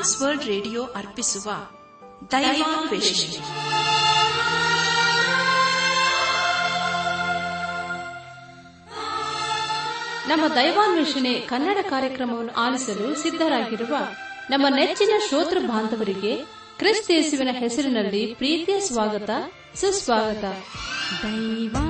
Trans World radio ಅರ್ಪಿಸುವ ದೈವಾನ್ವೇಷಣೆ ನಮ್ಮ ದೈವಾನ್ವೇಷಣೆ ಕನ್ನಡ ಕಾರ್ಯಕ್ರಮವನ್ನು ಆಲಿಸಲು ಸಿದ್ಧರಾಗಿರುವ ನಮ್ಮ ನೆಚ್ಚಿನ ಶ್ರೋತೃ ಬಾಂಧವರಿಗೆ ಕ್ರಿಸ್ತೇಸುವಿನ ಹೆಸರಿನಲ್ಲಿ ಪ್ರೀತಿಯ ಸ್ವಾಗತ ಸುಸ್ವಾಗತ. ದೈವಾನ್ವೇಷಣೆ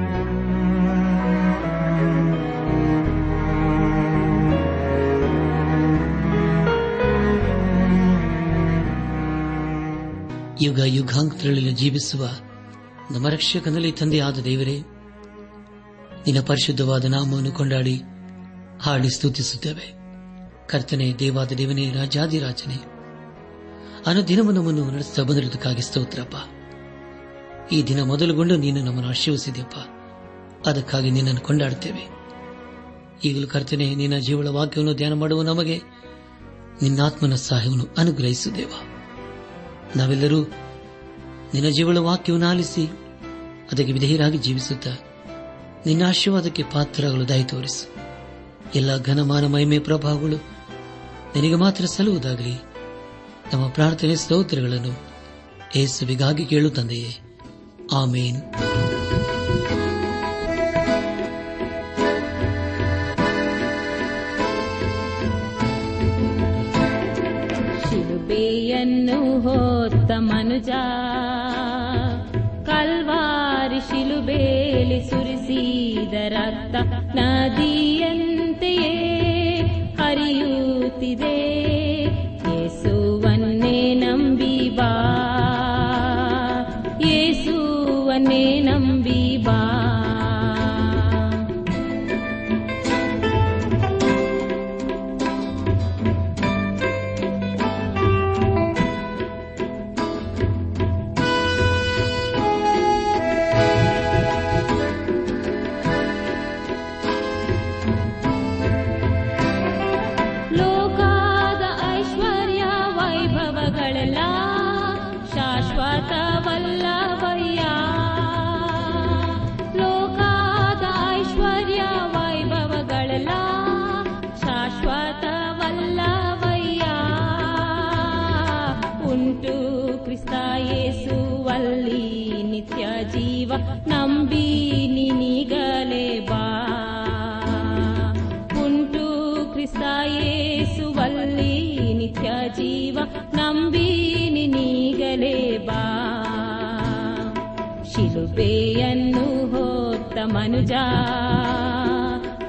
ಯುಗ ಯುಗಾಂತರಗಳಲ್ಲಿ ಜೀವಿಸುವ ನಮ್ಮ ರಕ್ಷಕನಲ್ಲಿ ತಂದೆಯಾದ ದೇವರೇ, ನಿನ್ನ ಪರಿಶುದ್ಧವಾದ ನಾಮವನ್ನು ಕೊಂಡಾಡಿ ಹಾಡಿ ಸ್ತುತಿಸುತ್ತೇವೆ. ಕರ್ತನೆ, ದೇವಾದ ದೇವನೇ ರಾಜಾದಿರಾಜನೇ ಅನುದಿನವೂ ನಮ್ಮನ್ನು ನಡೆಸ್ತಾ ಬಂದಿರುವುದಕ್ಕಾಗಿ ಸ್ತೋತ್ರಪ್ಪ. ಈ ದಿನ ಮೊದಲುಗೊಂಡು ನೀನು ನಮ್ಮನ್ನು ಆಶೀರ್ವಿಸಿದೆಯಪ್ಪ ಅದಕ್ಕಾಗಿ ನಿನ್ನನ್ನು ಕೊಂಡಾಡುತ್ತೇವೆ. ಈಗಲೂ ಕರ್ತನೆ, ನಿನ್ನ ಜೀವಳ ವಾಕ್ಯವನ್ನು ಧ್ಯಾನ ಮಾಡುವ ನಮಗೆ ನಿನ್ನಾತ್ಮನ ಸಹಾಯವನ್ನು ಅನುಗ್ರಹಿಸುತ್ತೇವ. ನಾವೆಲ್ಲರೂ ನಿನ್ನ ಜೀವಳ ವಾಕ್ಯವನ್ನು ಆಲಿಸಿ ಅದಕ್ಕೆ ವಿಧೇಯರಾಗಿ ಜೀವಿಸುತ್ತಾ ನಿನ್ನ ಆಶೀರ್ವಾದಕ್ಕೆ ಪಾತ್ರಗಳು ದಯ ತೋರಿಸು. ಎಲ್ಲ ಘನಮಾನ ಮಹಿಮೆ ಪ್ರಭಾವಗಳು ನಿನಗೆ ಮಾತ್ರ ಸಲ್ಲುವುದಾಗಲಿ. ನಮ್ಮ ಪ್ರಾರ್ಥನೆ ಸ್ತೋತ್ರಗಳನ್ನು ಏಸುವಿಗಾಗಿ ಕೇಳು ತಂದೆಯೇ. ಆಮೇನ್. ಹೊತ್ತ ಮನುಜ. ಕಲ್ವಾರಿ ಶಿಲುಬೇಲಿ ಸುರಿಸಿದ ರಕ್ತ ನದಿಯಂತೆಯೇ ಹರಿಯುತ್ತಿದೆ. ಯೇಸುವನ್ನೇ ನಂಬಿ ಬಾ. ಹೊತ್ತ ಮನುಜ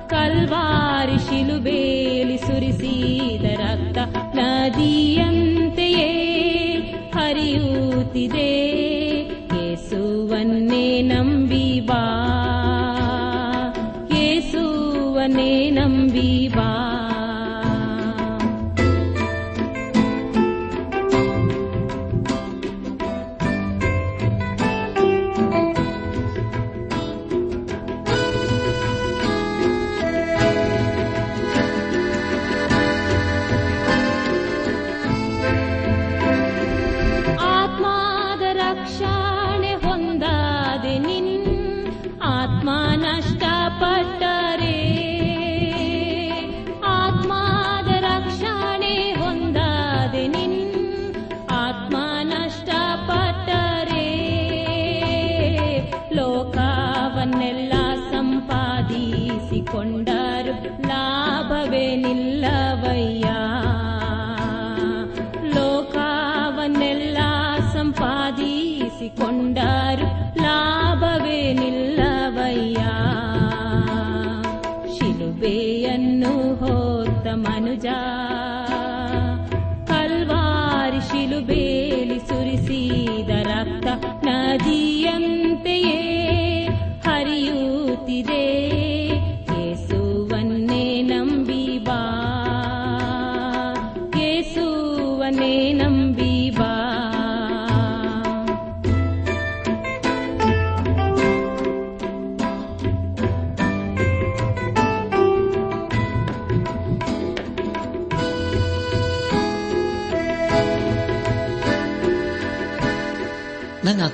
ಕಲ್ವಾರಿ ಶಿಲುಬೇಲಿ ಸುರಿಸಿದ ರಕ್ತ ನದಿಯಂತೆಯೇ ಹರಿಯುತ್ತಿದೆ.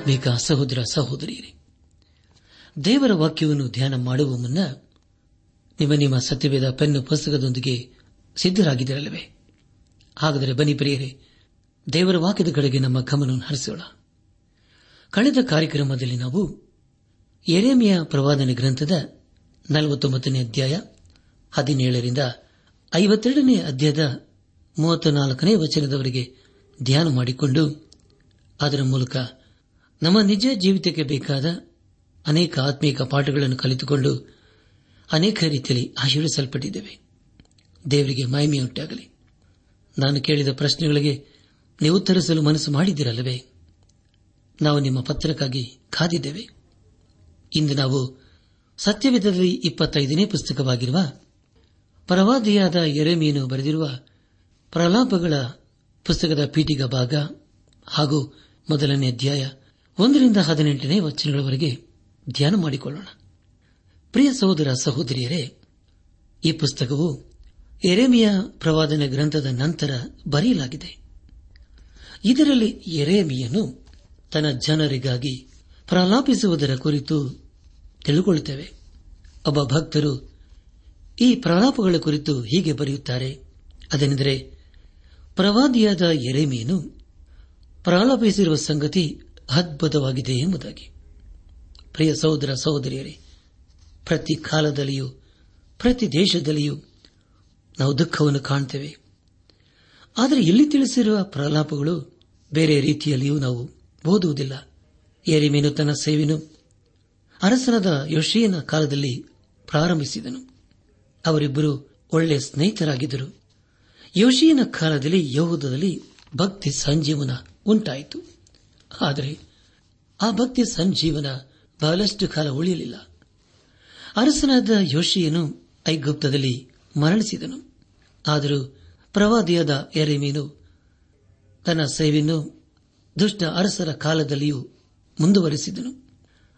ಆತ್ಮೀಕ ಸಹೋದರ ಸಹೋದರಿಯರೇ, ದೇವರ ವಾಕ್ಯವನ್ನು ಧ್ಯಾನ ಮಾಡುವ ಮುನ್ನ ನಿಮ್ಮ ನಿಮ್ಮ ಸತ್ಯವೇದ ಪೆನ್ನು ಪುಸ್ತಕದೊಂದಿಗೆ ಸಿದ್ದರಾಗಿದ್ದಿರಲಿವೆ ಹಾಗಾದರೆ ಬನ್ನಿ ಪ್ರಿಯರೇ, ದೇವರ ವಾಕ್ಯದ ಕಡೆಗೆ ನಮ್ಮ ಗಮನವನ್ನು ಹರಿಸೋಣ. ಕಳೆದ ಕಾರ್ಯಕ್ರಮದಲ್ಲಿ ನಾವು ಎರೇಮಿಯ ಪ್ರವಾದನೆ ಗ್ರಂಥದ ನಲವತ್ತೊಂಬತ್ತನೇ ಅಧ್ಯಾಯ ಹದಿನೇಳರಿಂದ ಐವತ್ತೆರಡನೇ ಅಧ್ಯಾಯದ ಮೂವತ್ತ ನಾಲ್ಕನೇ ವಚನದವರೆಗೆ ಧ್ಯಾನ ಮಾಡಿಕೊಂಡು ಅದರ ಮೂಲಕ ನಮ್ಮ ನಿಜ ಜೀವಿತಕ್ಕೆ ಬೇಕಾದ ಅನೇಕ ಆತ್ಮೀಕ ಪಾಠಗಳನ್ನು ಕಲಿತುಕೊಂಡು ಅನೇಕ ರೀತಿಯಲ್ಲಿ ಆಶೀರ್ವಿಸಲ್ಪಟ್ಟಿದ್ದೇವೆ. ದೇವರಿಗೆ ಮಹಿಮೆಯುಂಟಾಗಲಿ. ನಾನು ಕೇಳಿದ ಪ್ರಶ್ನೆಗಳಿಗೆ ನೀವು ಉತ್ತರಿಸಲು ಮನಸ್ಸು ಮಾಡಿದ್ದೀರಲ್ಲವೇ? ನಾವು ನಿಮ್ಮ ಪತ್ರಕ್ಕಾಗಿ ಕಾದಿದ್ದೇವೆ. ಇಂದು ನಾವು ಸತ್ಯವಿಧದಲ್ಲಿ ಇಪ್ಪತ್ತೈದನೇ ಪುಸ್ತಕವಾಗಿರುವ ಪರವಾದಿಯಾದ ಎರೆಮೀನು ಬರೆದಿರುವ ಪ್ರಲಾಪಗಳ ಪುಸ್ತಕದ ಪೀಠಿಗ ಭಾಗ ಹಾಗೂ ಮೊದಲನೇ ಅಧ್ಯಾಯ ಒಂದರಿಂದ ಹದಿನೆಂಟನೇ ವಚನಗಳವರೆಗೆ ಧ್ಯಾನ ಮಾಡಿಕೊಳ್ಳೋಣ. ಪ್ರಿಯ ಸಹೋದರ ಸಹೋದರಿಯರೇ, ಈ ಪುಸ್ತಕವು ಎರೆಮಿಯ ಪ್ರವಾದನೆ ಗ್ರಂಥದ ನಂತರ ಬರೆಯಲಾಗಿದೆ. ಇದರಲ್ಲಿ ಎರೇಮಿಯನು ತನ್ನ ಜನರಿಗಾಗಿ ಪ್ರಲಾಪಿಸುವುದರ ಕುರಿತು ತಿಳಿದುಕೊಳ್ಳುತ್ತೇವೆ ಒಬ್ಬ ಭಕ್ತರು ಈ ಪ್ರಲಾಪಗಳ ಕುರಿತು ಹೀಗೆ ಬರೆಯುತ್ತಾರೆ. ಅದನೆಂದರೆ, ಪ್ರವಾದಿಯಾದ ಎರೆಮಿಯನು ಪ್ರಲಾಪಿಸಿರುವ ಸಂಗತಿ ಅದ್ಭುತವಾಗಿದೆ ಎಂಬುದಾಗಿ. ಪ್ರಿಯ ಸಹೋದರ ಸಹೋದರಿಯರೇ, ಪ್ರತಿ ಕಾಲದಲ್ಲಿಯೂ, ಪ್ರತಿ ದೇಶದಲ್ಲಿಯೂ ನಾವು ದುಃಖವನ್ನು ಕಾಣುತ್ತೇವೆ ಆದರೆ ಇಲ್ಲಿ ತಿಳಿಸಿರುವ ಪ್ರಲಾಪಗಳು ಬೇರೆ ರೀತಿಯಲ್ಲಿಯೂ ನಾವು ಓದುವುದಿಲ್ಲ. ಏರಿಮೇನು ತನ್ನ ಸೇವೆನು ಅರಸನದ ಯೋಶಿಯನ ಕಾಲದಲ್ಲಿ ಪ್ರಾರಂಭಿಸಿದನು. ಅವರಿಬ್ಬರು ಒಳ್ಳೆ ಸ್ನೇಹಿತರಾಗಿದ್ದರು. ಯೋಶಿಯನ ಕಾಲದಲ್ಲಿ ಯಹೂದದಲ್ಲಿ ಭಕ್ತಿ ಸಂಜೀವನ ಉಂಟಾಯಿತು. ಆದರೆ ಆ ಭಕ್ತಿ ಸಂಜೀವನ ಬಹಳಷ್ಟು ಕಾಲ ಉಳಿಯಲಿಲ್ಲ. ಅರಸನಾದ ಯೋಶಿಯನು ಐಗುಪ್ತದಲ್ಲಿ ಮರಣಿಸಿದನು. ಆದರೂ ಪ್ರವಾದಿಯಾದ ಎರೆಮೀನು ತನ್ನ ಸೇವೆಯನ್ನು ದುಷ್ಟ ಅರಸರ ಕಾಲದಲ್ಲಿಯೂ ಮುಂದುವರೆಸಿದನು.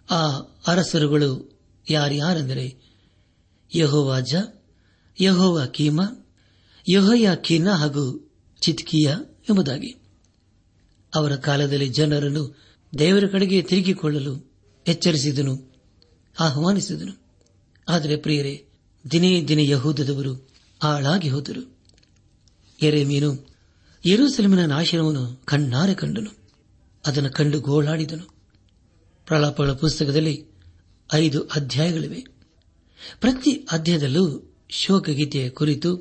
ಆ ಅರಸರುಗಳು ಯಾರ್ಯಾರೆಂದರೆ ಯಹೋವಾಜ ಯಹೋವ ಕೀಮ ಯಹೋಯ ಖೀನ ಹಾಗೂ ಚಿತ್ಕಿಯ ಎಂಬುದಾಗಿ. ಅವರ ಕಾಲದಲ್ಲಿ ಜನರನ್ನು ದೇವರ ಕಡೆಗೆ ತಿರುಗಿಕೊಳ್ಳಲು ಎಚ್ಚರಿಸಿದನು, ಆಹ್ವಾನಿಸಿದನು. ಆದರೆ ಪ್ರಿಯರೇ, ದಿನೇ ದಿನೇ ಯಹೂದದವರು ಆಳಾಗಿ ಹೋದರು. ಎರೆಮೀನು ಯರೂಸೆಲಮಿನ ನಾಶನವನ್ನು ಕಣ್ಣಾರೆ ಕಂಡನು. ಅದನ್ನು ಕಂಡು ಗೋಳಾಡಿದನು. ಪ್ರಲಾಪಗಳ ಪುಸ್ತಕದಲ್ಲಿ ಐದು ಅಧ್ಯಾಯಗಳಿವೆ. ಪ್ರತಿ ಅಧ್ಯಾಯದಲ್ಲೂ ಶೋಕಗೀತೆಯ ಕುರಿತು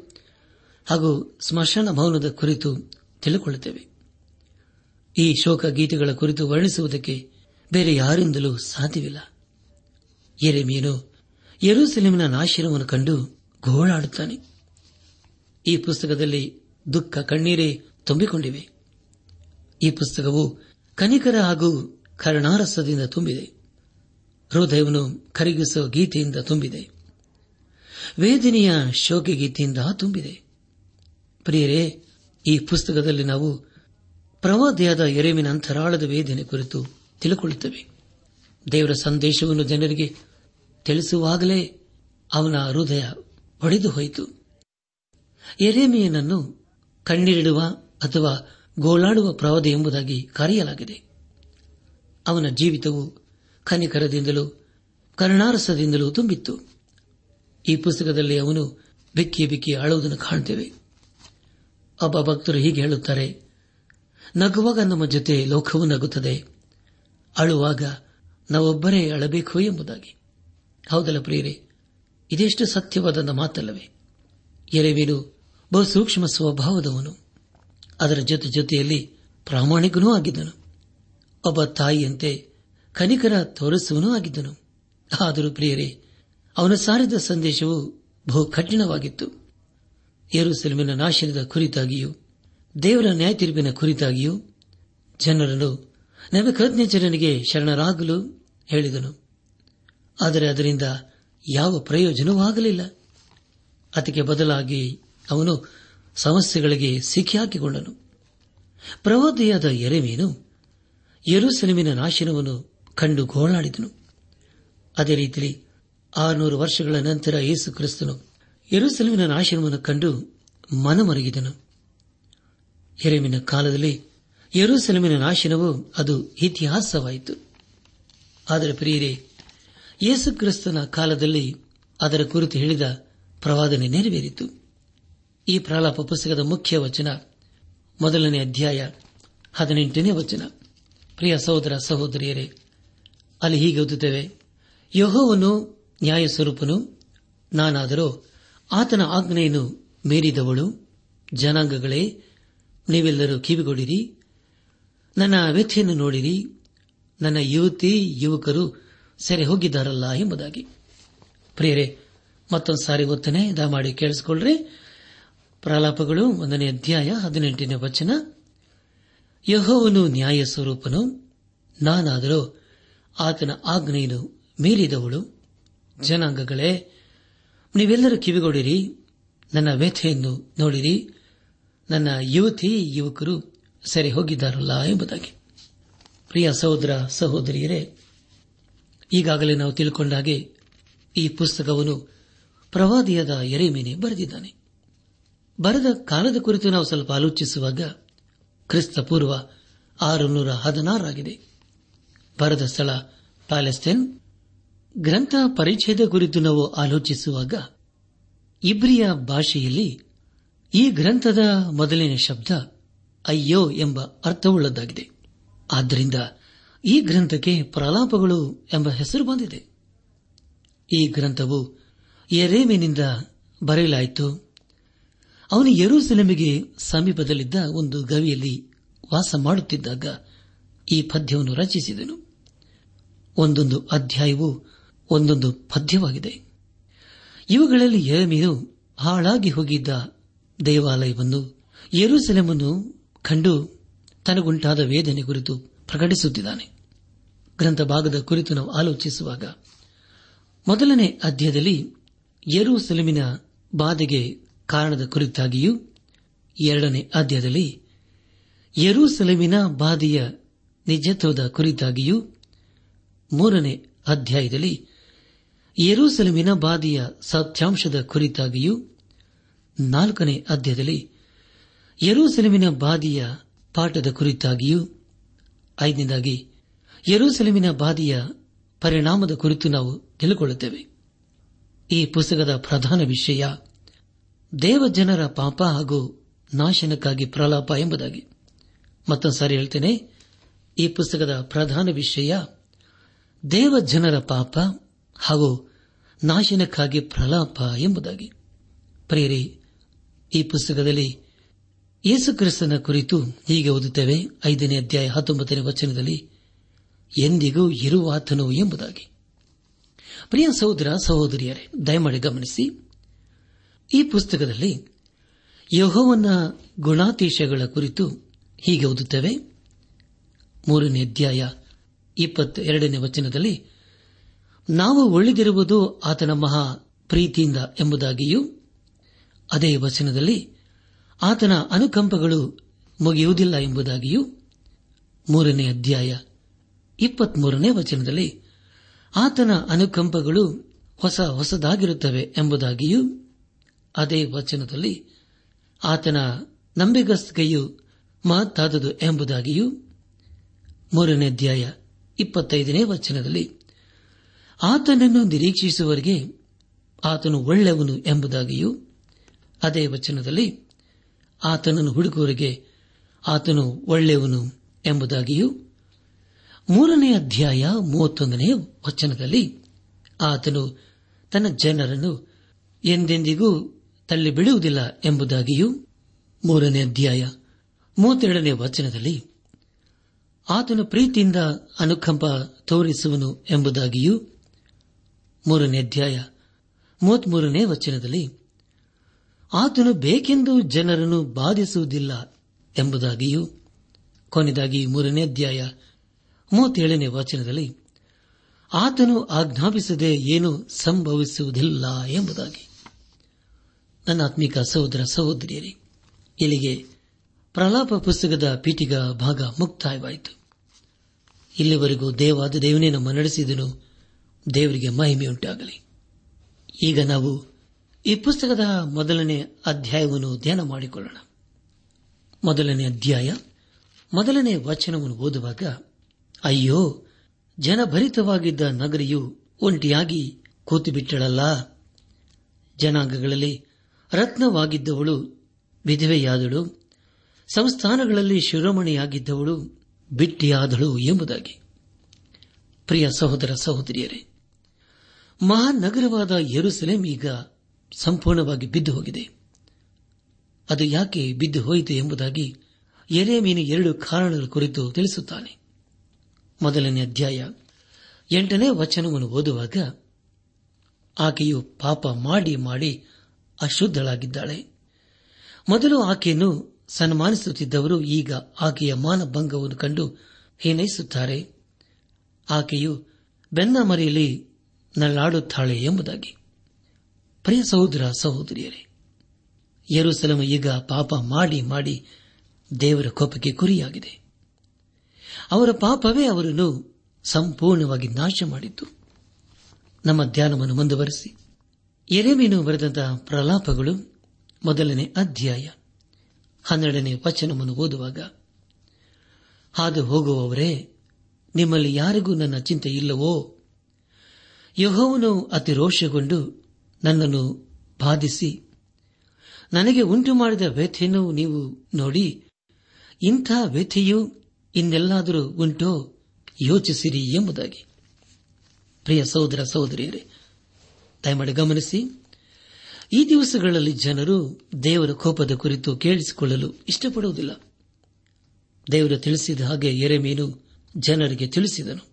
ಹಾಗೂ ಸ್ಮಶಾನ ಭವನದ ಕುರಿತು ತಿಳಿದುಕೊಳ್ಳುತ್ತೇವೆ ಈ ಶೋಕ ಗೀತೆಗಳ ಕುರಿತು ವರ್ಣಿಸುವುದಕ್ಕೆ ಬೇರೆ ಯಾರಿಂದಲೂ ಸಾಧ್ಯವಿಲ್ಲ. ಎರೆಮೀನು ಯರೂಸೆಲೆಮಿನ ನಾಶನವನ್ನು ಕಂಡು ಗೋಳಾಡುತ್ತಾನೆ. ಈ ಪುಸ್ತಕದಲ್ಲಿ ದುಃಖ ಕಣ್ಣೀರೇ ತುಂಬಿಕೊಂಡಿವೆ. ಈ ಪುಸ್ತಕವು ಕನಿಕರ ಹಾಗೂ ಕರುಣಾರಸದಿಂದ ತುಂಬಿದೆ. ಹೃದಯವನ್ನು ಕರಗಿಸುವ ಗೀತೆಯಿಂದ ತುಂಬಿದೆ. ವೇದನೆಯ ಶೋಕ ಗೀತೆಯಿಂದ ತುಂಬಿದೆ. ಪ್ರಿಯರೇ, ಈ ಪುಸ್ತಕದಲ್ಲಿ ನಾವು ಪ್ರವಾದಿಯಾದ ಎರೆಮಿನ ಅಂತರಾಳದ ವೇದನೆ ಕುರಿತು ತಿಳಿಕೊಳ್ಳುತ್ತವೆ. ದೇವರ ಸಂದೇಶವನ್ನು ಜನರಿಗೆ ತಿಳಿಸುವಾಗಲೇ ಅವನ ಹೃದಯ ಒಡೆದು ಹೋಯಿತು. ಎರೆಮಿಯನನ್ನು ಕಣ್ಣೀರಿಡುವ ಅಥವಾ ಗೋಳಾಡುವ ಪ್ರವಾದ ಎಂಬುದಾಗಿ ಕರೆಯಲಾಗಿದೆ. ಅವನ ಜೀವಿತವು ಕನಿಕರದಿಂದಲೂ ಕರುಣಾರಸದಿಂದಲೂ ತುಂಬಿತ್ತು. ಈ ಪುಸ್ತಕದಲ್ಲಿ ಅವನು ಬಿಕ್ಕಿ ಬಿಕ್ಕಿ ಅಳುವುದನ್ನು ಕಾಣುತ್ತೇವೆ. ಒಬ್ಬ ಭಕ್ತರು ಹೀಗೆ ಹೇಳುತ್ತಾರೆ ನಗುವಾಗ ನಮ್ಮ ಜೊತೆ ಲೋಕವೂ ನಗುತ್ತದೆ. ಅಳುವಾಗ ನಾವೊಬ್ಬರೇ ಅಳಬೇಕು ಎಂಬುದಾಗಿ. ಹೌದಲ್ಲ ಪ್ರಿಯರೇ? ಇದೆಷ್ಟು ಸತ್ಯವಾದ ಮಾತಲ್ಲವೇ? ಎರೆವೀನು ಬಹು ಸೂಕ್ಷ್ಮ ಸ್ವಭಾವದವನು. ಅದರ ಜೊತೆ ಜೊತೆಯಲ್ಲಿ ಪ್ರಾಮಾಣಿಕನೂ ಆಗಿದ್ದನು. ಒಬ್ಬ ತಾಯಿಯಂತೆ ಕನಿಕರ ತೋರಿಸುವನೂ ಆಗಿದ್ದನು. ಆದರೂ ಪ್ರಿಯರೇ, ಅವನು ಸಾರಿದ ಸಂದೇಶವು ಬಹು ಕಠಿಣವಾಗಿತ್ತು. ಯರುಸೆಲಮಿನ ನಾಶನದ ಕುರಿತಾಗಿಯೂ ದೇವರ ನ್ಯಾಯ ತೀರ್ಪಿನ ಕುರಿತಾಗಿಯೂ ಜನರನ್ನು ನವಕಜ್ಞಚರನಿಗೆ ಶರಣರಾಗಲು ಹೇಳಿದನು. ಆದರೆ ಅದರಿಂದ ಯಾವ ಪ್ರಯೋಜನವೂ ಆಗಲಿಲ್ಲ. ಅದಕ್ಕೆ ಬದಲಾಗಿ ಅವನು ಸಮಸ್ಯೆಗಳಿಗೆ ಸಿಕ್ಕಿಹಾಕಿಕೊಂಡನು ಪ್ರವಾದಿಯಾದ ಎರೆಮೀನು ಯರುಸೆಲಮಿನ ನಾಶನವನ್ನು ಕಂಡು ಗೋಳಾಡಿದನು. ಅದೇ ರೀತಿಯಲ್ಲಿ ಆರುನೂರು ವರ್ಷಗಳ ನಂತರ ಯೇಸು ಕ್ರಿಸ್ತನು ಯರುಸೆಲುವಿನ ನಾಶನವನ್ನು ಕಂಡು ಮನಮರುಗಿದನು. ಎರೆಮಿನ ಕಾಲದಲ್ಲಿ ಯರೂಸೆಲಮಿನ ನಾಶನವು ಅದು ಇತಿಹಾಸವಾಯಿತು. ಆದರೆ ಪ್ರಿಯರೇ, ಯೇಸು ಕ್ರಿಸ್ತನ ಕಾಲದಲ್ಲಿ ಅದರ ಕುರಿತು ಹೇಳಿದ ಪ್ರವಾದನೆ ನೆರವೇರಿತು. ಈ ಪ್ರಲಾಪ ಪುಸ್ತಕದ ಮುಖ್ಯ ವಚನ, ಮೊದಲನೇ ಅಧ್ಯಾಯ ಹದಿನೆಂಟನೇ ವಚನ. ಪ್ರಿಯ ಸಹೋದರ ಸಹೋದರಿಯರೇ, ಅಲ್ಲಿ ಹೀಗೆ ಓದುತ್ತೇವೆ, ಯಹೋವನು ನ್ಯಾಯ ಸ್ವರೂಪನು ನಾನಾದರೂ ಆತನ ಆಜ್ಞೆಯನ್ನು ಮೀರಿದವಳು, ಜನಾಂಗಗಳೇ ನೀವೆಲ್ಲರೂ ಕಿವಿಗೊಡಿರಿ. ನನ್ನ ವ್ಯಥೆಯನ್ನು ನೋಡಿರಿ. ನನ್ನ ಯುವತಿ, ಯುವಕರು ಸೆರೆ ಹೋಗಿದ್ದಾರಲ್ಲ ಎಂಬುದಾಗಿ. ಪ್ರಿಯರೇ, ಮತ್ತೊಂದು ಸಾರಿ ಗೊತ್ತನೆ ದಯಮಾಡಿ ಕೇಳಿಸಿಕೊಳ್ಳ್ರಿ. ಪ್ರಲಾಪಗಳು ಒಂದನೇ ಅಧ್ಯಾಯ ಹದಿನೆಂಟನೇ ವಚನ. ಯಹೋವನು ನ್ಯಾಯ ಸ್ವರೂಪನು ನಾನಾದರೂ ಆತನ ಆಜ್ಞೆಯನ್ನು ಮೀರಿದವಳು. ಜನಾಂಗಗಳೇ, ನೀವೆಲ್ಲರೂ ಕಿವಿಗೊಡಿರಿ. ನನ್ನ ವ್ಯಥೆಯನ್ನು ನೋಡಿರಿ. ನನ್ನ ಯುವತಿ, ಯುವಕರು ಸರಿ ಹೋಗಿದ್ದಾರಲ್ಲ ಎಂಬುದಾಗಿ. ಪ್ರಿಯ ಸಹೋದರ, ಸಹೋದರಿಯರೇ, ಈಗಾಗಲೇ ನಾವು ತಿಳ್ಕೊಂಡ ಹಾಗೆ ಈ ಪುಸ್ತಕವನ್ನು ಪ್ರವಾದಿಯಾದ ಎರೆಮೇನೆ ಬರೆದಿದ್ದಾನೆ. ಬರೆದ ಕಾಲದ ಕುರಿತು ನಾವು ಸ್ವಲ್ಪ ಆಲೋಚಿಸುವಾಗ ಕ್ರಿಸ್ತ ಪೂರ್ವ ಆರುನೂರ ಹದಿನಾರಾಗಿದೆ. ಬರೆದ ಸ್ಥಳ ಪ್ಯಾಲೆಸ್ಟೈನ್ ಗ್ರಂಥ ಪರಿಚಯದ ಕುರಿತು ನಾವು ಆಲೋಚಿಸುವಾಗ ಇಬ್ರಿಯ ಭಾಷೆಯಲ್ಲಿ ಈ ಗ್ರಂಥದ ಮೊದಲಿನ ಶಬ್ದ ಅಯ್ಯೋ ಎಂಬ ಅರ್ಥವುಳ್ಳದ್ದಾಗಿದೆ. ಆದ್ದರಿಂದ ಈ ಗ್ರಂಥಕ್ಕೆ ಪ್ರಲಾಪಗಳು ಎಂಬ ಹೆಸರು ಬಂದಿದೆ. ಈ ಗ್ರಂಥವು ಎರೇಮಿನಿಂದ ಬರೆಯಲಾಯಿತು. ಅವನು ಯರೂಸೆಲೆಮಿಗೆ ಸಮೀಪದಲ್ಲಿದ್ದ ಒಂದು ಗವಿಯಲ್ಲಿ ವಾಸ ಮಾಡುತ್ತಿದ್ದಾಗ ಈ ಪದ್ಯವನ್ನು ರಚಿಸಿದನು. ಒಂದೊಂದು ಅಧ್ಯಾಯವು ಒಂದೊಂದು ಪದ್ಯವಾಗಿದೆ. ಇವುಗಳಲ್ಲಿ ಎರೆಮಿಯು ಹಾಳಾಗಿ ಹೋಗಿದ್ದ ದೇವಾಲಯವನ್ನು, ಯರುಸೆಲೆಮನ್ನು ಕಂಡು ತನಗುಂಟಾದ ವೇದನೆ ಕುರಿತು ಪ್ರಕಟಿಸುತ್ತಿದ್ದಾನೆ. ಗ್ರಂಥ ಭಾಗದ ಕುರಿತು ನಾವು ಆಲೋಚಿಸುವಾಗ, ಮೊದಲನೇ ಅಧ್ಯಾಯದಲ್ಲಿ ಯರುಸೆಲೆಮಿನ ಬಾಧೆಗೆ ಕಾರಣದ ಕುರಿತಾಗಿಯೂ, ಎರಡನೇ ಅಧ್ಯಾಯದಲ್ಲಿ ಯರುಸೆಲೆಮಿನ ಬಾಧೆಯ ನಿಜತ್ವದ ಕುರಿತಾಗಿಯೂ, ಮೂರನೇ ಅಧ್ಯಾಯದಲ್ಲಿ ಯರೂಸೆಲೆಮಿನ ಬಾಧೆಯ ಸತ್ಯಾಂಶದ ಕುರಿತಾಗಿಯೂ ನಾಲ್ಕನೇ ಅಧ್ಯಾಯದಲ್ಲಿ ಯರೂಸೆಲೆಮಿನ ಬಾದಿಯ ಪಾಠದ ಕುರಿತಾಗಿಯೂ, ಐದನೇದಾಗಿ ಯರೂಸೆಲೆಮಿನ ಬಾದಿಯ ಪರಿಣಾಮದ ಕುರಿತು ನಾವು ತಿಳಿದುಕೊಳ್ಳುತ್ತೇವೆ ಈ ಪುಸ್ತಕದ ಪ್ರಧಾನ ವಿಷಯ ದೇವಜನರ ಪಾಪ ಹಾಗೂ ನಾಶನಕ್ಕಾಗಿ ಪ್ರಲಾಪ ಎಂಬುದಾಗಿ. ಮತ್ತೊಂದು ಸಾರಿ ಹೇಳ್ತೇನೆ, ಈ ಪುಸ್ತಕದ ಪ್ರಧಾನ ವಿಷಯ ದೇವಜನರ ಪಾಪ ಹಾಗೂ ನಾಶನಕ್ಕಾಗಿ ಪ್ರಲಾಪ ಎಂಬುದಾಗಿ. ಪ್ರೇರಿ ಈ ಪುಸ್ತಕದಲ್ಲಿ ಯೇಸುಕ್ರಿಸ್ತನ ಕುರಿತು ಹೀಗೆ ಓದುತ್ತೇವೆ. ಐದನೇ ಅಧ್ಯಾಯ ಹತ್ತೊಂಬತ್ತನೇ ವಚನದಲ್ಲಿ, ಎಂದಿಗೂ ಇರುವಾತನು ಎಂಬುದಾಗಿ. ಪ್ರಿಯ ಸಹೋದರ, ಸಹೋದರಿಯರೇ, ದಯಮಾಡಿ ಗಮನಿಸಿ. ಈ ಪುಸ್ತಕದಲ್ಲಿ ಯಹೋವನ ಗುಣಾತೀಶಗಳ ಕುರಿತು ಹೀಗೆ ಓದುತ್ತೇವೆ. ಮೂರನೇ ಅಧ್ಯಾಯ ಇಪ್ಪತ್ತೆರಡನೇ ವಚನದಲ್ಲಿ, ನಾವು ಉಳಿದಿರುವುದು ಆತನ ಮಹಾ ಪ್ರೀತಿಯಿಂದ ಎಂಬುದಾಗಿಯೂ ಅದೇ ವಚನದಲ್ಲಿ ಆತನ ಅನುಕಂಪಗಳು ಮುಗಿಯುವುದಿಲ್ಲ ಎಂಬುದಾಗಿಯೂ ಮೂರನೇ ಅಧ್ಯಾಯ ಇಪ್ಪತ್ಮೂರನೇ ವಚನದಲ್ಲಿ ಆತನ ಅನುಕಂಪಗಳು ಹೊಸ ಹೊಸದಾಗಿರುತ್ತವೆ ಎಂಬುದಾಗಿಯೂ ಅದೇ ವಚನದಲ್ಲಿ ಆತನ ನಂಬಿಗಸ್ತಿಕೆಯು ಮಹತ್ತಾದುದು ಎಂಬುದಾಗಿಯೂ ಮೂರನೇ ಅಧ್ಯಾಯ ಇಪ್ಪತ್ತೈದನೇ ವಚನದಲ್ಲಿ ಆತನನ್ನು ನಿರೀಕ್ಷಿಸುವವರಿಗೆ ಆತನು ಒಳ್ಳೆಯವನು ಎಂಬುದಾಗಿಯೂ ಅದೇ ವಚನದಲ್ಲಿ ಆತನನ್ನು ಹುಡುಗರಿಗೆ ಆತನು ಒಳ್ಳೆಯವನು ಎಂಬುದಾಗಿಯೂ ಮೂರನೇ ಅಧ್ಯಾಯ ಮೂವತ್ತೊಂದನೇ ವಚನದಲ್ಲಿ ಆತನು ತನ್ನ ಜನರನ್ನು ಎಂದೆಂದಿಗೂ ತಳ್ಳಿ ಬಿಡುವುದಿಲ್ಲ ಎಂಬುದಾಗಿಯೂ ಮೂರನೇ ಅಧ್ಯಾಯ ಮೂವತ್ತೆರಡನೇ ವಚನದಲ್ಲಿ ಆತನು ಪ್ರೀತಿಯಿಂದ ಅನುಕಂಪ ತೋರಿಸುವನು ಎಂಬುದಾಗಿಯೂ ಮೂರನೇ ಅಧ್ಯಾಯ ಮೂವತ್ಮೂರನೇ ವಚನದಲ್ಲಿ ಆತನು ಬೇಕೆಂದು ಜನರನ್ನು ಬಾಧಿಸುವುದಿಲ್ಲ ಎಂಬುದಾಗಿಯೂ ಕೊನೆಯದಾಗಿ ಮೂರನೇ ಅಧ್ಯಾಯ ಮೂವತ್ತೇಳನೇ ವಚನದಲ್ಲಿ ಆತನು ಆಜ್ಞಾಪಿಸದೆ ಏನೂ ಸಂಭವಿಸುವುದಿಲ್ಲ ಎಂಬುದಾಗಿ. ನನ್ನ ಆತ್ಮಿಕ ಸಹೋದರ ಸಹೋದರಿಯರೇ, ಇಲ್ಲಿಗೆ ಪ್ರಲಾಪ ಪುಸ್ತಕದ ಪೀಠಿಗ ಭಾಗ ಮುಕ್ತಾಯವಾಯಿತು. ಇಲ್ಲಿವರೆಗೂ ದೇವಾದ ದೇವನೇ ನಮ್ಮ ನಡೆಸಿದನು, ದೇವರಿಗೆ ಮಹಿಮೆಯುಂಟಾಗಲಿ. ಈಗ ನಾವು ಈ ಪುಸ್ತಕದ ಮೊದಲನೇ ಅಧ್ಯಾಯವನ್ನು ಧ್ಯಾನ ಮಾಡಿಕೊಳ್ಳೋಣ. ಮೊದಲನೇ ಅಧ್ಯಾಯ, ಮೊದಲನೇ ವಚನವನ್ನು ಓದುವಾಗ, ಅಯ್ಯೋ, ಜನಭರಿತವಾಗಿದ್ದ ನಗರಿಯು ಒಂಟಿಯಾಗಿ ಕೂತುಬಿಟ್ಟಳಲ್ಲ. ಜನಾಂಗಗಳಲ್ಲಿ ರತ್ನವಾಗಿದ್ದವಳು ವಿಧವೆಯಾದಳು. ಸಂಸ್ಥಾನಗಳಲ್ಲಿ ಶಿರೋಮಣಿಯಾಗಿದ್ದವಳು ಬಿಟ್ಟಿಯಾದಳು ಎಂಬುದಾಗಿ. ಪ್ರಿಯ ಸಹೋದರ ಸಹೋದರಿಯರೇ, ಮಹಾನಗರವಾದ ಯರುಸಲೇಮ್ ಈಗ ಸಂಪೂರ್ಣವಾಗಿ ಬಿದ್ದು ಹೋಗಿದೆ. ಅದು ಯಾಕೆ ಬಿದ್ದು ಹೋಯಿತು ಎಂಬುದಾಗಿ ಎರೆಮೀನು ಎರಡು ಕಾರಣಗಳ ಕುರಿತು ತಿಳಿಸುತ್ತಾನೆ. ಮೊದಲನೇ ಅಧ್ಯಾಯ ಎಂಟನೇ ವಚನವನ್ನು ಓದುವಾಗ ಆಕೆಯು ಪಾಪ ಮಾಡಿ ಮಾಡಿ ಅಶುದ್ಧಳಾಗಿದ್ದಾಳೆ. ಮೊದಲು ಆಕೆಯನ್ನು ಸನ್ಮಾನಿಸುತ್ತಿದ್ದವರು ಈಗ ಆಕೆಯ ಮಾನಭಂಗವನ್ನು ಕಂಡು ಹೀನೈಸುತ್ತಾರೆ. ಆಕೆಯು ಬೆನ್ನ ಮರೆಯಲ್ಲಿ ನಲ್ಲಾಡುತ್ತಾಳೆ ಎಂಬುದಾಗಿ. ಪ್ರಿಯ ಸಹೋದರ, ಸಹೋದರಿಯರೇ, ಯರುಸಲಮ ಈಗ ಪಾಪ ಮಾಡಿ ಮಾಡಿ ದೇವರ ಕೋಪಕ್ಕೆ ಗುರಿಯಾಗಿದೆ ಅವರ ಪಾಪವೇ ಅವರನ್ನು ಸಂಪೂರ್ಣವಾಗಿ ನಾಶ ಮಾಡಿತು ನಮ್ಮ ಧ್ಯಾನವನ್ನು ಮುಂದುವರೆಸಿ. ಎರೆಮೀನು ಬರೆದಂತಹ ಪ್ರಲಾಪಗಳು ಮೊದಲನೇ ಅಧ್ಯಾಯ ಹನ್ನೆರಡನೇ ವಚನವನ್ನು ಓದುವಾಗ, ಹಾದು ಹೋಗುವವರೇ, ನಿಮ್ಮಲ್ಲಿ ಯಾರಿಗೂ ನನ್ನ ಚಿಂತೆ ಇಲ್ಲವೋ? ಯಹೋವನು ಅತಿ ರೋಷಗೊಂಡು ನನ್ನನ್ನು ಬಾಧಿಸಿ. ನನಗೆ ಉಂಟು ಮಾಡಿದ ವ್ಯಥೆಯನ್ನು ನೀವು ನೋಡಿ, ಇಂಥ ವ್ಯಥೆಯು ಇನ್ನೆಲ್ಲಾದರೂ ಉಂಟೋ ಯೋಚಿಸಿರಿ ಎಂಬುದಾಗಿ. ಪ್ರಿಯ ಸಹೋದರ ಸಹೋದರಿಯರೇ, ದಯಮಾಡಿ ಗಮನಿಸಿ, ಈ ದಿವಸಗಳಲ್ಲಿ ಜನರು ದೇವರ ಕೋಪದ ಕುರಿತು ಕೇಳಿಸಿಕೊಳ್ಳಲು ಇಷ್ಟಪಡುವುದಿಲ್ಲ. ದೇವರು ತಿಳಿಸಿದ ಹಾಗೆ ಎರೆಮೀನು ಜನರಿಗೆ ತಿಳಿಸಿದನು.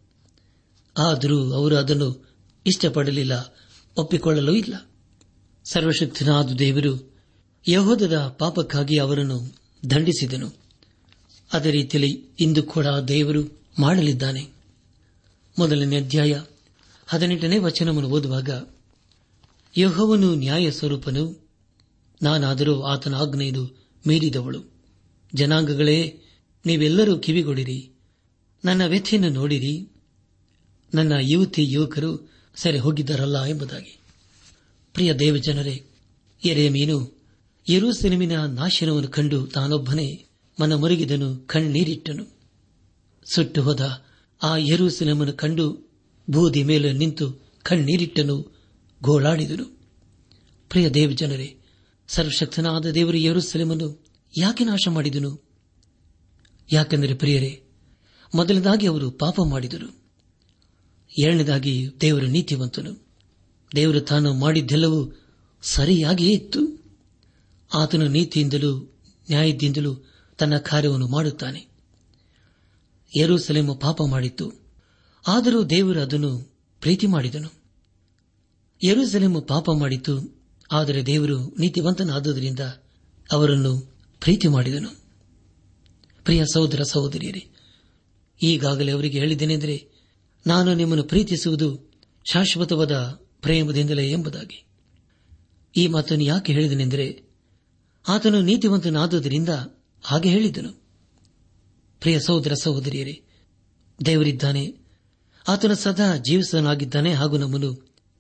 ಆದರೂ ಅವರು ಅದನ್ನು ಇಷ್ಟಪಡಲಿಲ್ಲ. ಒಪ್ಪಿಕೊಳ್ಳಲು ಇಲ್ಲ. ಸರ್ವಶಕ್ತನಾದ ದೇವರು ಯಹೋದದ ಪಾಪಕ್ಕಾಗಿ ಅವರನ್ನು ದಂಡಿಸಿದನು. ಅದೇ ರೀತಿಯಲ್ಲಿ ಇಂದು ಕೂಡ ದೇವರು ಮಾಡಲಿದ್ದಾನೆ. ಮೊದಲನೇ ಅಧ್ಯಾಯ ಹದಿನೆಂಟನೇ ವಚನವನ್ನು ಓದುವಾಗ, ಯಹೋವನು ನ್ಯಾಯ ಸ್ವರೂಪನು ನಾನಾದರೂ ಆತನ ಆಜ್ಞೆಯನ್ನು ಮೀರಿದವಳು. ಜನಾಂಗಗಳೇ, ನೀವೆಲ್ಲರೂ ಕಿವಿಗೊಡಿರಿ, ನನ್ನ ವ್ಯಥೆಯನ್ನು ನೋಡಿರಿ, ನನ್ನ ಯುವತಿ ಯುವಕರು ಸೆರೆ ಹೋಗಿದ್ದರಲ್ಲ ಎಂಬುದಾಗಿ. ಪ್ರಿಯ ದೇವಜನರೇ ಎರೆ ಮೀನು ಸಿನಿಮಿನ ನಾಶನವನ್ನು ಕಂಡು ತಾನೊಬ್ಬನೇ ಮನ ಮುರುಗಿದನು, ಕಣ್ಣೀರಿಟ್ಟನು. ಸುಟ್ಟು ಹೋದ ಆ ಯರೂಸಲೇಮನ್ನು ಕಂಡು ಬೂದಿ ಮೇಲೆ ನಿಂತು ಕಣ್ಣೀರಿಟ್ಟನು, ಗೋಳಾಡಿದನು. ಪ್ರಿಯ ದೇವಜನರೇ, ಸರ್ವಶಕ್ತನಾದ ದೇವರು ಯರುಸಲೇಮನ್ನು ಯಾಕೆ ನಾಶ ಮಾಡಿದನು ಯಾಕೆಂದರೆ ಪ್ರಿಯರೇ, ಮೊದಲನೇದಾಗಿ ಅವರು ಪಾಪ ಮಾಡಿದರು. ಎರಡನೇದಾಗಿ ದೇವರು ನೀತಿವಂತನು ದೇವರು ತಾನು ಮಾಡಿದ್ದೆಲ್ಲವೂ ಸರಿಯಾಗಿಯೇ ಇತ್ತು. ಆತನ ನೀತಿಯಿಂದಲೂ ನ್ಯಾಯದಿಂದಲೂ ತನ್ನ ಕಾರ್ಯವನ್ನು ಮಾಡುತ್ತಾನೆ. ಯರೂಸಲೇಮು ಪಾಪ ಮಾಡಿತ್ತು. ಆದರೂ ದೇವರು ಅದನ್ನು ಪ್ರೀತಿ ಮಾಡಿದನು. ಯರೂಸಲೇಮು ಪಾಪ ಮಾಡಿತು ಆದರೆ ದೇವರು ನೀತಿವಂತನಾದುದರಿಂದ ಅವರನ್ನು ಪ್ರೀತಿ ಮಾಡಿದನು. ಪ್ರಿಯ ಸಹೋದರ ಸಹೋದರಿಯರೇ, ಈಗಾಗಲೇ ಅವರಿಗೆ ಹೇಳಿದ್ದೇನೆಂದರೆ ನಾನು ನಿಮ್ಮನ್ನು ಪ್ರೀತಿಸುವುದು ಶಾಶ್ವತವಾದ ಪ್ರೇಮದಿಂದಲೇ ಎಂಬುದಾಗಿ. ಈ ಮಾತನ್ನು ಯಾಕೆ ಹೇಳಿದನೆಂದರೆ, ಆತನು ನೀತಿವಂತನಾದುದರಿಂದ ಹಾಗೆ ಹೇಳಿದನು. ಪ್ರಿಯ ಸಹೋದರ ಸಹೋದರಿಯರೇ, ದೇವರಿದ್ದಾನೆ. ಆತನ ಸದಾ ಜೀವಿಸನಾಗಿದ್ದಾನೆ ಹಾಗೂ ನಮ್ಮನ್ನು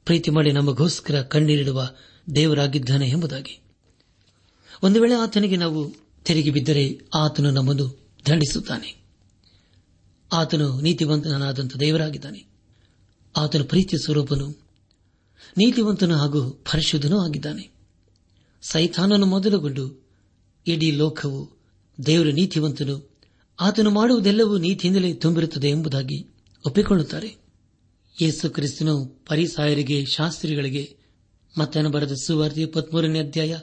ಪ್ರೀತಿ ಮಾಡಿ ನಮಗೋಸ್ಕರ ಕಣ್ಣೀರಿಡುವ ದೇವರಾಗಿದ್ದಾನೆ ಎಂಬುದಾಗಿ. ಒಂದು ವೇಳೆ ಆತನಿಗೆ ನಾವು ತೆರಿಗೆ ಬಿದ್ದರೆ ಆತನು ನಮ್ಮನ್ನು ದಂಡಿಸುತ್ತಾನೆ. ಆತನು ನೀತಿವಂತನಾದಂಥ ದೇವರಾಗಿದ್ದಾನೆ. ಆತನು ಪ್ರೀತಿಯ ಸ್ವರೂಪನು ನೀತಿವಂತನು ಹಾಗೂ ಪರಿಶುದ್ಧನೂ ಆಗಿದ್ದಾನೆ. ಸೈತಾನನು ಮೊದಲುಗೊಂಡು ಇಡೀ ಲೋಕವು ದೇವರ ನೀತಿವಂತನು. ಆತನು ಮಾಡುವುದೆಲ್ಲವೂ ನೀತಿಯಿಂದಲೇ ತುಂಬಿರುತ್ತದೆ ಎಂಬುದಾಗಿ ಒಪ್ಪಿಕೊಳ್ಳುತ್ತಾರೆ. ಯೇಸು ಕ್ರಿಸ್ತನು ಪರಿಸಾಯರಿಗೆ, ಶಾಸ್ತ್ರಿಗಳಿಗೆ ಮತ್ತನ ಬರೆದ ಸುವಾರ್ತೆ ಇಪ್ಪತ್ಮೂರನೇ ಅಧ್ಯಾಯ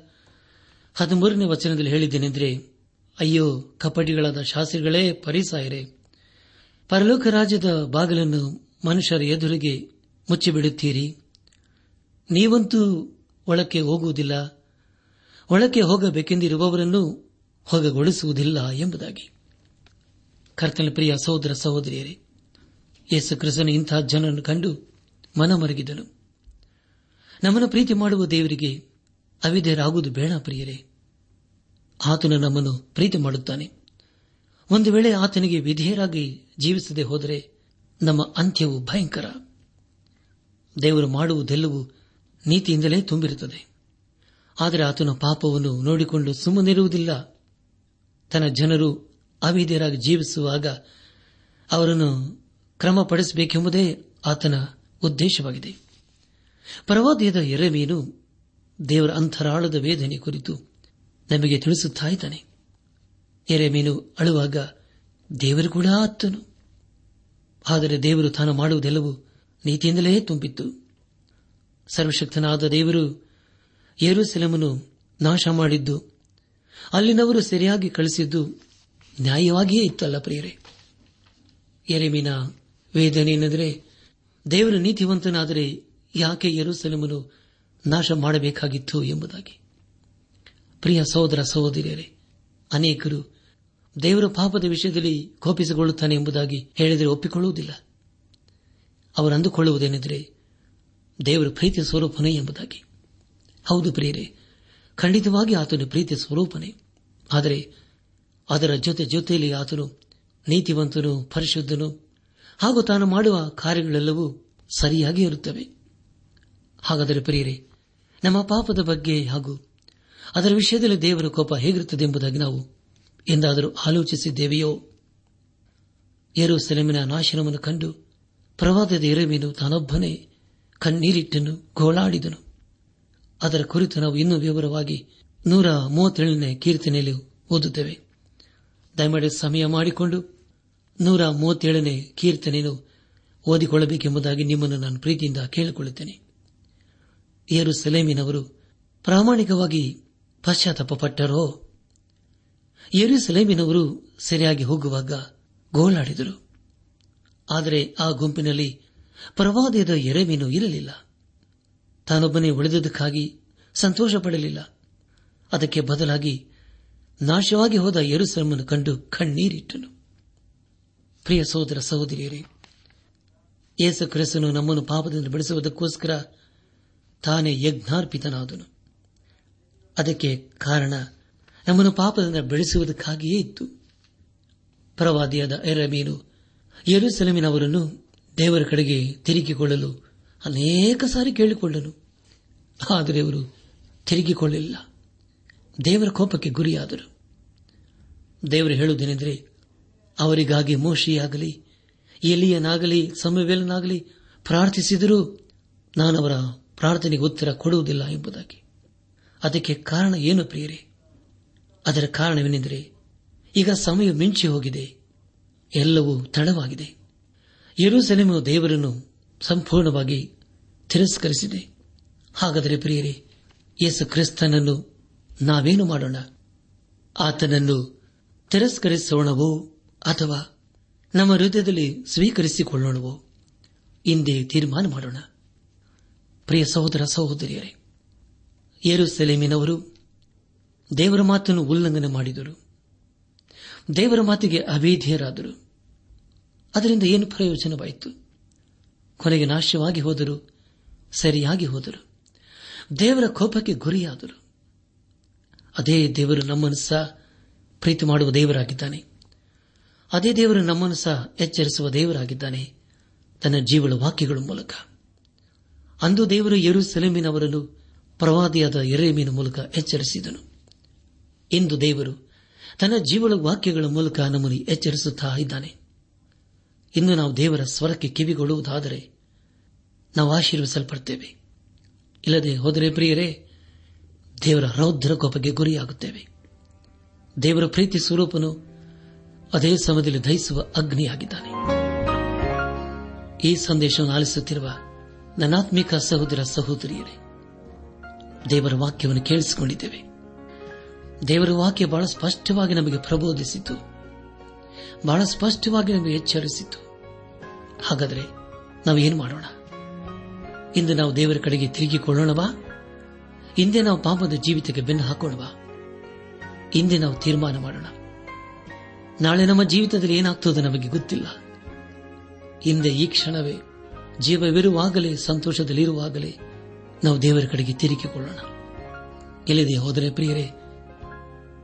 ಹದಿಮೂರನೇ ವಚನದಲ್ಲಿ ಹೇಳಿದ್ದೇನೆಂದರೆ, ಅಯ್ಯೋ, ಕಪಟಿಗಳಾದ ಶಾಸ್ತ್ರಿಗಳೇ, ಪರಿಸಾಯರೇ ಪರಲೋಕ ರಾಜ್ಯದ ಬಾಗಿಲನ್ನು ಮನುಷ್ಯರ ಎದುರಿಗೆ ಮುಚ್ಚಿಬಿಡುತ್ತೀರಿ. ನೀವಂತೂ ಒಳಕ್ಕೆ ಹೋಗುವುದಿಲ್ಲ. ಒಳಕ್ಕೆ ಹೋಗಬೇಕೆಂದಿರುವವರನ್ನು ಹೋಗಗೊಳಿಸುವುದಿಲ್ಲ ಎಂಬುದಾಗಿ. ಕರ್ತನ ಪ್ರಿಯ ಸಹೋದರ ಸಹೋದರಿಯರೇ, ಯೇಸು ಕ್ರಿಸ್ತನು ಇಂತಹ ಜನರನ್ನು ಕಂಡು ಮನಮರಗಿದನು. ನಮ್ಮನ್ನು ಪ್ರೀತಿ ಮಾಡುವ ದೇವರಿಗೆ ಅವಿಧೇಯರಾಗುವುದು ಬೇಡ ಪ್ರಿಯರೇ. ಆತನು ನಮ್ಮನ್ನು ಪ್ರೀತಿ ಮಾಡುತ್ತಾನೆ. ಒಂದು ವೇಳೆ ಆತನಿಗೆ ವಿಧೇಯರಾಗಿ ಜೀವಿಸದೆ ಹೋದರೆ ನಮ್ಮ ಅಂತ್ಯವು ಭಯಂಕರ. ದೇವರು ಮಾಡುವುದೆಲ್ಲವೂ ನೀತಿಯಿಂದಲೇ ತುಂಬಿರುತ್ತದೆ. ಆದರೆ ಆತನ ಪಾಪವನ್ನು ನೋಡಿಕೊಂಡು ಸುಮ್ಮನಿರುವುದಿಲ್ಲ. ತನ್ನ ಜನರು ಅವಿಧೇಯರಾಗಿ ಜೀವಿಸುವಾಗ ಅವರನ್ನು ಕ್ರಮಪಡಿಸಬೇಕೆಂಬುದೇ ಆತನ ಉದ್ದೇಶವಾಗಿದೆ. ಪರವಾದಿಯದ ಎರವೇನು ದೇವರ ಅಂತರಾಳದ ವೇದನೆ ಕುರಿತು ನಮಗೆ ತಿಳಿಸುತ್ತಾ ಇದ್ದಾನೆ. ಎರೆಮೀನು ಅಳುವಾಗ ದೇವರು ಕೂಡ ಅತ್ತನು ಆದರೆ ದೇವರು ತಾನು ಮಾಡುವುದೆಲ್ಲವೂ ನೀತಿಯಿಂದಲೇ ತುಂಬಿತ್ತು. ಸರ್ವಶಕ್ತನಾದ ದೇವರು ಏರುಸೆಲೆಮನ್ನು ನಾಶ ಮಾಡಿದ್ದು, ಅಲ್ಲಿನವರು ಸರಿಯಾಗಿ ಕಳಿಸಿದ್ದು ನ್ಯಾಯವಾಗಿಯೇ ಇತ್ತಲ್ಲ ಪ್ರಿಯರೇ. ಎರೆಮೀನ ವೇದನೆಯೆಂದರೆ ದೇವರು ನೀತಿವಂತನಾದರೆ ಯಾಕೆ ಯರುಸೆಲೆಮನು ನಾಶ ಮಾಡಬೇಕಾಗಿತ್ತು ಎಂಬುದಾಗಿ. ಪ್ರಿಯ ಸಹೋದರ ಸಹೋದರಿಯರೇ, ಅನೇಕರು ದೇವರ ಪಾಪದ ವಿಷಯದಲ್ಲಿ ಕೋಪಿಸಿಕೊಳ್ಳುತ್ತಾನೆ ಎಂಬುದಾಗಿ ಹೇಳಿದರೆ ಒಪ್ಪಿಕೊಳ್ಳುವುದಿಲ್ಲ. ಅವರು ಅಂದುಕೊಳ್ಳುವುದೇನೆಂದರೆ ದೇವರ ಪ್ರೀತಿಯ ಸ್ವರೂಪನೇ ಎಂಬುದಾಗಿ. ಹೌದು ಪ್ರಿಯರೇ, ಖಂಡಿತವಾಗಿ ಆತನು ಪ್ರೀತಿಯ ಸ್ವರೂಪನೇ. ಆದರೆ ಅದರ ಜೊತೆ ಜೊತೆಯಲ್ಲಿ ಆತನು ನೀತಿವಂತನು, ಪರಿಶುದ್ಧನು. ಹಾಗೂ ತಾನು ಮಾಡುವ ಕಾರ್ಯಗಳೆಲ್ಲವೂ ಸರಿಯಾಗಿ ಇರುತ್ತವೆ. ಹಾಗಾದರೆ ಪ್ರಿಯರೇ, ನಮ್ಮ ಪಾಪದ ಬಗ್ಗೆ ಹಾಗೂ ಅದರ ವಿಷಯದಲ್ಲಿ ದೇವರ ಕೋಪ ಹೇಗಿರುತ್ತದೆ ಎಂಬುದಾಗಿ ನಾವು ಎಂದಾದರೂ ಆಲೋಚಿಸಿದ್ದೇವೆಯೋ? ಏರು ಸೆಲೆಮಿನ ನಾಶನವನ್ನು ಕಂಡು ಪ್ರವಾದದ ಎರವೇನು ತಾನೊಬ್ಬನೇ ಕಣ್ಣೀರಿಟ್ಟನು, ಗೋಳಾಡಿದನು. ಅದರ ಕುರಿತು ನಾವು ಇನ್ನೂ ವಿವರವಾಗಿ ನೂರ ಮೂವತ್ತೇಳನೇ ಕೀರ್ತನೆಯಲ್ಲಿ ಓದುತ್ತೇವೆ. ದಯಮಾಡಿ ಸಮಯ ಮಾಡಿಕೊಂಡು ನೂರ ಮೂವತ್ತೇಳನೇ ಕೀರ್ತನೆಯನ್ನು ಓದಿಕೊಳ್ಳಬೇಕೆಂಬುದಾಗಿ ನಿಮ್ಮನ್ನು ನಾನು ಪ್ರೀತಿಯಿಂದ ಕೇಳಿಕೊಳ್ಳುತ್ತೇನೆ. ಏರು ಸೆಲೆಮಿನವರು ಪ್ರಾಮಾಣಿಕವಾಗಿ ಪಶ್ಚಾತ್ತಾಪಪಟ್ಟರೋ? ಏರು ಸೆಲೇಮಿನವರು ಸರಿಯಾಗಿ ಹೋಗುವಾಗ ಗೋಳಾಡಿದರು ಆದರೆ ಆ ಗುಂಪಿನಲ್ಲಿ ಪ್ರವಾದದ ಎರೆಮೀನು ಇರಲಿಲ್ಲ. ತಾನೊಬ್ಬನೇ ಉಳಿದುದಕ್ಕಾಗಿ ಸಂತೋಷ ಪಡಲಿಲ್ಲ ಅದಕ್ಕೆ ಬದಲಾಗಿ ನಾಶವಾಗಿ ಹೋದ ಯರುಸಲಮನ್ನು ಕಂಡು ಕಣ್ಣೀರಿಟ್ಟನು. ಪ್ರಿಯ ಸಹೋದರ ಸಹೋದರಿಯರೇ, ಯೇಸು ಕ್ರಿಸ್ತನು ನಮ್ಮನ್ನು ಪಾಪದಿಂದ ಬೆಳೆಸುವುದಕ್ಕೋಸ್ಕರ ತಾನೇ ಯಜ್ಞಾರ್ಪಿತನಾದನು. ಅದಕ್ಕೆ ಕಾರಣ ನಮ್ಮನ್ನು ಪಾಪದಿಂದ ಬೆಳೆಸುವುದಕ್ಕಾಗಿಯೇ ಇತ್ತು. ಪ್ರವಾದಿಯಾದ ಎರಮೀನು ಯರುಸೆಲಮಿನವರನ್ನು ದೇವರ ಕಡೆಗೆ ತಿರುಗಿಕೊಳ್ಳಲು ಅನೇಕ ಸಾರಿ ಕೇಳಿಕೊಂಡನು. ಆದರೆ ಅವರು ತಿರುಗಿಕೊಳ್ಳಲಿಲ್ಲ. ದೇವರ ಕೋಪಕ್ಕೆ ಗುರಿಯಾದರು. ದೇವರು ಹೇಳುವುದೇನೆಂದರೆ, ಅವರಿಗಾಗಿ ಮೋಶಿಯಾಗಲಿ, ಎಲಿಯನಾಗಲಿ, ಸಮವೇಲನಾಗಲಿ ಪ್ರಾರ್ಥಿಸಿದರೂ ಅವರ ಪ್ರಾರ್ಥನೆಗೆ ಉತ್ತರ ಕೊಡುವುದಿಲ್ಲ ಎಂಬುದಾಗಿ. ಅದಕ್ಕೆ ಕಾರಣ ಏನು ಪ್ರಿಯರೇ? ಅದರ ಕಾರಣವೇನೆಂದರೆ ಈಗ ಸಮಯ ಮಿಂಚಿ ಹೋಗಿದೆ. ಎಲ್ಲವೂ ತಡವಾಗಿದೆ. ಯರೂಸೆಲೆಮು ದೇವರನ್ನು ಸಂಪೂರ್ಣವಾಗಿ ತಿರಸ್ಕರಿಸಿದೆ. ಹಾಗಾದರೆ ಪ್ರಿಯರೇ, ಯೇಸು ಕ್ರಿಸ್ತನನ್ನು ನಾವೇನು ಮಾಡೋಣ? ಆತನನ್ನು ತಿರಸ್ಕರಿಸೋಣವೋ ಅಥವಾ ನಮ್ಮ ಹೃದಯದಲ್ಲಿ ಸ್ವೀಕರಿಸಿಕೊಳ್ಳೋಣವೋ? ಇಂದೇ ತೀರ್ಮಾನ ಮಾಡೋಣ. ಪ್ರಿಯ ಸಹೋದರ ಸಹೋದರಿಯರೇ ಏರುಸೆಲೆಮಿನವರು ದೇವರ ಮಾತನ್ನು ಉಲ್ಲಂಘನೆ ಮಾಡಿದರು. ದೇವರ ಮಾತಿಗೆ ಅವೇಧ್ಯರಾದರು ಅದರಿಂದ ಏನು ಪ್ರಯೋಜನವಾಯಿತು? ಕೊನೆಗೆ ನಾಶವಾಗಿ ಹೋದರು, ಸರಿಯಾಗಿ ಹೋದರು. ದೇವರ ಕೋಪಕ್ಕೆ ಗುರಿಯಾದರು. ಅದೇ ದೇವರು ನಮ್ಮನ್ನು ಸಹ ಪ್ರೀತಿ ಮಾಡುವ ದೇವರಾಗಿದ್ದಾನೆ. ಅದೇ ದೇವರು ನಮ್ಮನ್ನು ಸಹ ಎಚ್ಚರಿಸುವ ದೇವರಾಗಿದ್ದಾನೆ, ತನ್ನ ಜೀವಳ ವಾಕ್ಯಗಳ ಮೂಲಕ. ಅಂದು ದೇವರು ಎರು ಸೆಲೆಮಿನವರನ್ನು ಪ್ರವಾದಿಯಾದ ಎರೆಮೀನ ಮೂಲಕ ಎಚ್ಚರಿಸಿದನು. ಇಂದು ದೇವರು ತನ್ನ ಜೀವಳ ವಾಕ್ಯಗಳ ಮೂಲಕ ನಮ್ಮನ್ನು ಎಚ್ಚರಿಸುತ್ತಾ ಇದ್ದಾನೆ. ಇನ್ನು ನಾವು ದೇವರ ಸ್ವರಕ್ಕೆ ಕಿವಿಗೊಳ್ಳುವುದಾದರೆ ನಾವು ಆಶೀರ್ವಿಸಲ್ಪಡ್ತೇವೆ. ಇಲ್ಲದೆ ಹೋದರೆ ಪ್ರಿಯರೇ, ದೇವರ ರೌದ್ರ ಕೋಪಕ್ಕೆ ಗುರಿಯಾಗುತ್ತೇವೆ. ದೇವರ ಪ್ರೀತಿ ಸ್ವರೂಪನು ಅದೇ ಸಮಯದಲ್ಲಿ ದಹಿಸುವ ಅಗ್ನಿಯಾಗಿದ್ದಾನೆ. ಈ ಸಂದೇಶವನ್ನು ಆಲಿಸುತ್ತಿರುವ ನನಾತ್ಮಿಕ ಸಹೋದರ ಸಹೋದರಿಯರೇ, ದೇವರ ವಾಕ್ಯವನ್ನು ಕೇಳಿಸಿಕೊಂಡಿದ್ದೇವೆ. ದೇವರ ವಾಕ್ಯ ಬಹಳ ಸ್ಪಷ್ಟವಾಗಿ ನಮಗೆ ಪ್ರಬೋಧಿಸಿತು. ಬಹಳ ಸ್ಪಷ್ಟವಾಗಿ ನಮಗೆ ಎಚ್ಚರಿಸಿತು. ಹಾಗಾದರೆ ನಾವು ಏನು ಮಾಡೋಣ? ಇಂದು ನಾವು ದೇವರ ಕಡೆಗೆ ತಿರುಗಿಕೊಳ್ಳೋಣವಾ ಹಿಂದೆ ನಾವು ಪಾಪದ ಜೀವಿತಕ್ಕೆ ಬೆನ್ನು ಹಾಕೋಣವಾ? ಹಿಂದೆ ನಾವು ತೀರ್ಮಾನ ಮಾಡೋಣ. ನಾಳೆ ನಮ್ಮ ಜೀವಿತದಲ್ಲಿ ಏನಾಗ್ತದೆ ನಮಗೆ ಗೊತ್ತಿಲ್ಲ. ಹಿಂದೆ ಈ ಕ್ಷಣವೇ ಜೀವವಿರುವಾಗಲೇ, ಸಂತೋಷದಲ್ಲಿರುವಾಗಲೇ ನಾವು ದೇವರ ಕಡೆಗೆ ತಿರುಗಿಕೊಳ್ಳೋಣ ಎಲ್ಲಿದೆ ಹೋದರೆ ಪ್ರಿಯರೇ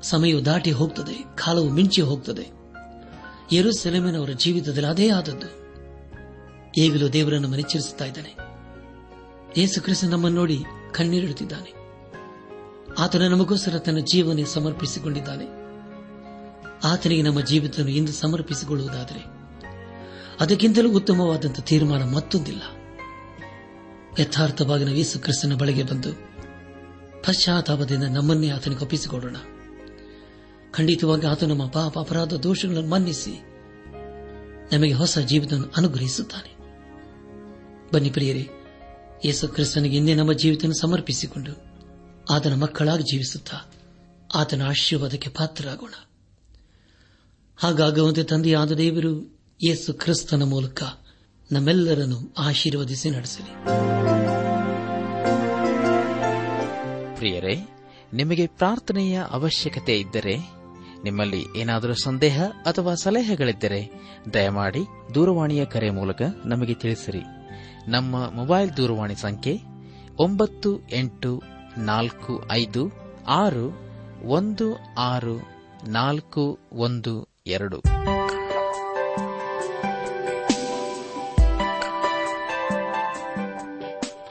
ಸಮಯವು ದಾಟಿ ಹೋಗ್ತದೆ, ಕಾಲವು ಮಿಂಚಿ ಹೋಗ್ತದೆ. ಅವರ ಜೀವಿತದಲ್ಲಿ ಅದೇ ಆದದ್ದು. ಈಗಲೂ ದೇವರನ್ನು ಮನೆಚ್ಚರಿಸುತ್ತಾ ಇದ್ದಾನೆ. ಯೇಸು ಕ್ರಿಸ್ತ ನಮ್ಮನ್ನು ನೋಡಿ ಕಣ್ಣೀರಿಡುತ್ತಿದ್ದಾನೆ. ಆತನ ನಮಗೋಸ್ಕರ ತನ್ನ ಜೀವನ ಸಮರ್ಪಿಸಿಕೊಂಡಿದ್ದಾನೆ. ಆತನಿಗೆ ನಮ್ಮ ಜೀವಿತವನ್ನು ಇಂದು ಸಮರ್ಪಿಸಿಕೊಳ್ಳುವುದಾದರೆ, ಅದಕ್ಕಿಂತಲೂ ಉತ್ತಮವಾದಂತಹ ತೀರ್ಮಾನ ಮತ್ತೊಂದಿಲ್ಲ. ಯಥಾರ್ಥವಾಗಿ ನಾವು ಯೇಸು ಕ್ರಿಸ್ತನ ಬಳಿಗೆ ಬಂದು ಪಶ್ಚಾತ್ತಾಪದಿಂದ ನಮ್ಮನ್ನೇ ಆತನಿಗೆ ಒಪ್ಪಿಸಿಕೊಡೋಣ. ಖಂಡಿತವಾಗಿ ಆತ ನಮ್ಮ ಪಾಪ ಅಪರಾಧ ದೋಷಗಳನ್ನು ಮನ್ನಿಸಿ ನಮಗೆ ಹೊಸ ಜೀವಿತವನ್ನು ಅನುಗ್ರಹಿಸುತ್ತಾನೆ. ಬನ್ನಿ ಪ್ರಿಯರೇ, ಯೇಸು ಕ್ರಿಸ್ತನಿಗೆ ಇಂದೇ ನಮ್ಮ ಜೀವಿತ ಸಮರ್ಪಿಸಿಕೊಂಡು ಆತನ ಮಕ್ಕಳಾಗಿ ಜೀವಿಸುತ್ತಾ ಆತನ ಆಶೀರ್ವಾದಕ್ಕೆ ಪಾತ್ರರಾಗೋಣ. ಹಾಗಾಗುವಂತೆ ತಂದೆಯಾದ ದೇವರು ಯೇಸು ಕ್ರಿಸ್ತನ ಮೂಲಕ ನಮ್ಮೆಲ್ಲರನ್ನು ಆಶೀರ್ವದಿಸಿ ನಡೆಸಲಿ. ಪ್ರಿಯರೇ, ನಿಮಗೆ ಪ್ರಾರ್ಥನೆಯ ಅವಶ್ಯಕತೆ ಇದ್ದರೆ ನಿಮ್ಮಲ್ಲಿ ಏನಾದರೂ ಸಂದೇಹ ಅಥವಾ ಸಲಹೆಗಳಿದ್ದರೆ ದಯಮಾಡಿ ದೂರವಾಣಿಯ ಕರೆ ಮೂಲಕ ನಮಗೆ ತಿಳಿಸಿರಿ. ನಮ್ಮ ಮೊಬೈಲ್ ದೂರವಾಣಿ ಸಂಖ್ಯೆ ಒಂಬತ್ತು ಎಂಟು ನಾಲ್ಕು ಐದು ಆರು ಒಂದು ಆರು ನಾಲ್ಕು ಒಂದು ಎರಡು.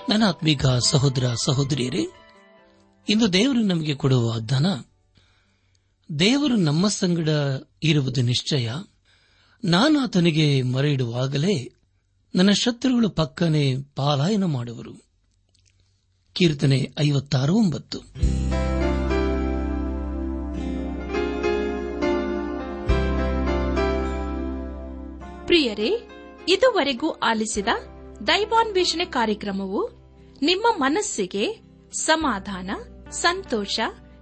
ನನ್ನ ಆತ್ಮೀಗ ಸಹೋದರ ಸಹೋದರಿಯರೇ, ಇಂದು ದೇವರು ನಮಗೆ ಕೊಡುವ ವಾಗ್ದಾನ ದೇವರು ನಮ್ಮ ಸಂಗಡ ಇರುವುದು ನಿಶ್ಚಯ. ನಾನು ಆತನಿಗೆ ಮೊರೆ ಇಡುವಾಗಲೇ ನನ್ನ ಶತ್ರುಗಳು ಪಕ್ಕನೆ ಪಾಲಾಯನ ಮಾಡುವರು. ಕೀರ್ತನೆ ಐವತ್ತಾರು ಒಂಬತ್ತು. ಪ್ರಿಯರೇ, ಇದುವರೆಗೂ ಆಲಿಸಿದ ದೈವಾನ್ವೇಷಣೆ ಕಾರ್ಯಕ್ರಮವು ನಿಮ್ಮ ಮನಸ್ಸಿಗೆ ಸಮಾಧಾನ, ಸಂತೋಷ